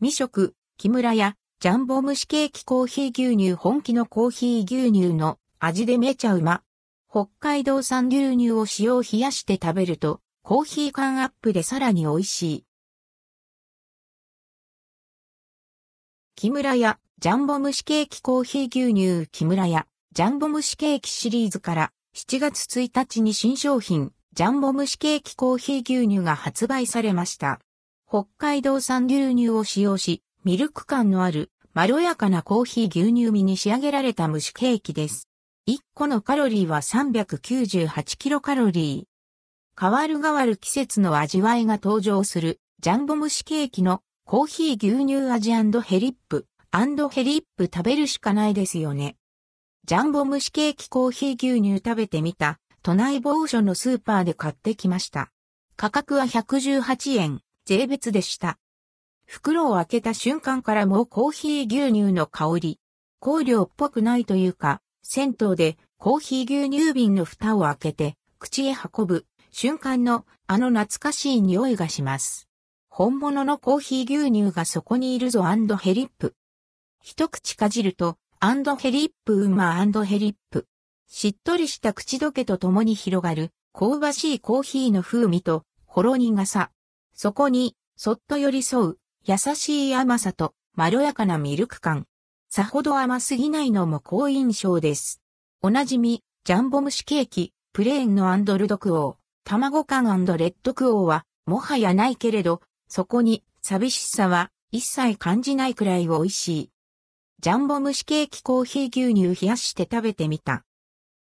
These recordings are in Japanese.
未食、木村屋、ジャンボ蒸しケーキコーヒー牛乳本気のコーヒー牛乳の味でめちゃうま。北海道産牛乳を使用冷やして食べると、コーヒー感アップでさらに美味しい。木村屋、ジャンボ蒸しケーキコーヒー牛乳木村屋、ジャンボ蒸しケーキシリーズから7月1日に新商品、ジャンボ蒸しケーキコーヒー牛乳が発売されました。北海道産牛乳を使用し、ミルク感のある、まろやかなコーヒー牛乳味に仕上げられた蒸しケーキです。1個のカロリーは398キロカロリー。変わる変わる季節の味わいが登場する、ジャンボ蒸しケーキのコーヒー牛乳味ヘリップ、ヘリップ食べるしかないですよね。ジャンボ蒸しケーキコーヒー牛乳食べてみた、都内某所のスーパーで買ってきました。価格は118円、税別でした。袋を開けた瞬間からもうコーヒー牛乳の香り。香料っぽくないというか、銭湯でコーヒー牛乳瓶の蓋を開けて口へ運ぶ瞬間のあの懐かしい匂いがします。本物のコーヒー牛乳がそこにいるぞヘリップ。一口かじると、アンドヘリップウマヘリップ。しっとりした口どけとともに広がる香ばしいコーヒーの風味とほろ苦さ。そこにそっと寄り添う優しい甘さとまろやかなミルク感。さほど甘すぎないのも好印象です。おなじみ、ジャンボ蒸しケーキ、プレーンのアンドルドクオー、卵感レッドクオーは、もはやないけれど、そこに寂しさは一切感じないくらい美味しい。ジャンボ蒸しケーキコーヒー牛乳冷やして食べてみた。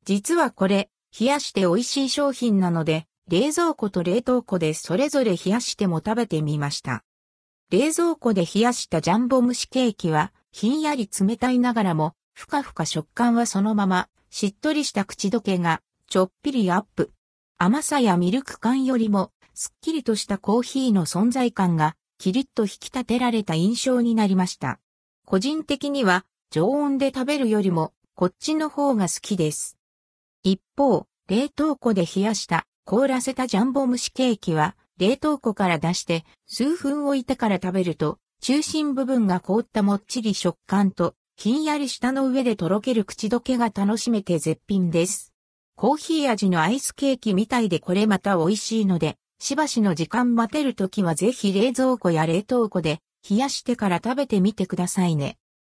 実はこれ、冷やして美味しい商品なので、冷蔵庫と冷凍庫でそれぞれ冷やしても食べてみました。冷蔵庫で冷やしたジャンボ蒸しケーキは、ひんやり冷たいながらも、ふかふか食感はそのまま、しっとりした口どけが、ちょっぴりアップ。甘さやミルク感よりも、すっきりとしたコーヒーの存在感が、キリッと引き立てられた印象になりました。個人的には、常温で食べるよりも、こっちの方が好きです。一方、冷凍庫で冷やした凍らせたジャンボ蒸しケーキは、冷凍庫から出して数分置いてから食べると、中心部分が凍ったもっちり食感と、ひんやり舌の上でとろける口どけが楽しめて絶品です。コーヒー味のアイスケーキみたいでこれまた美味しいので、しばしの時間待てるときはぜひ冷蔵庫や冷凍庫で冷やしてから食べてみてくださいね。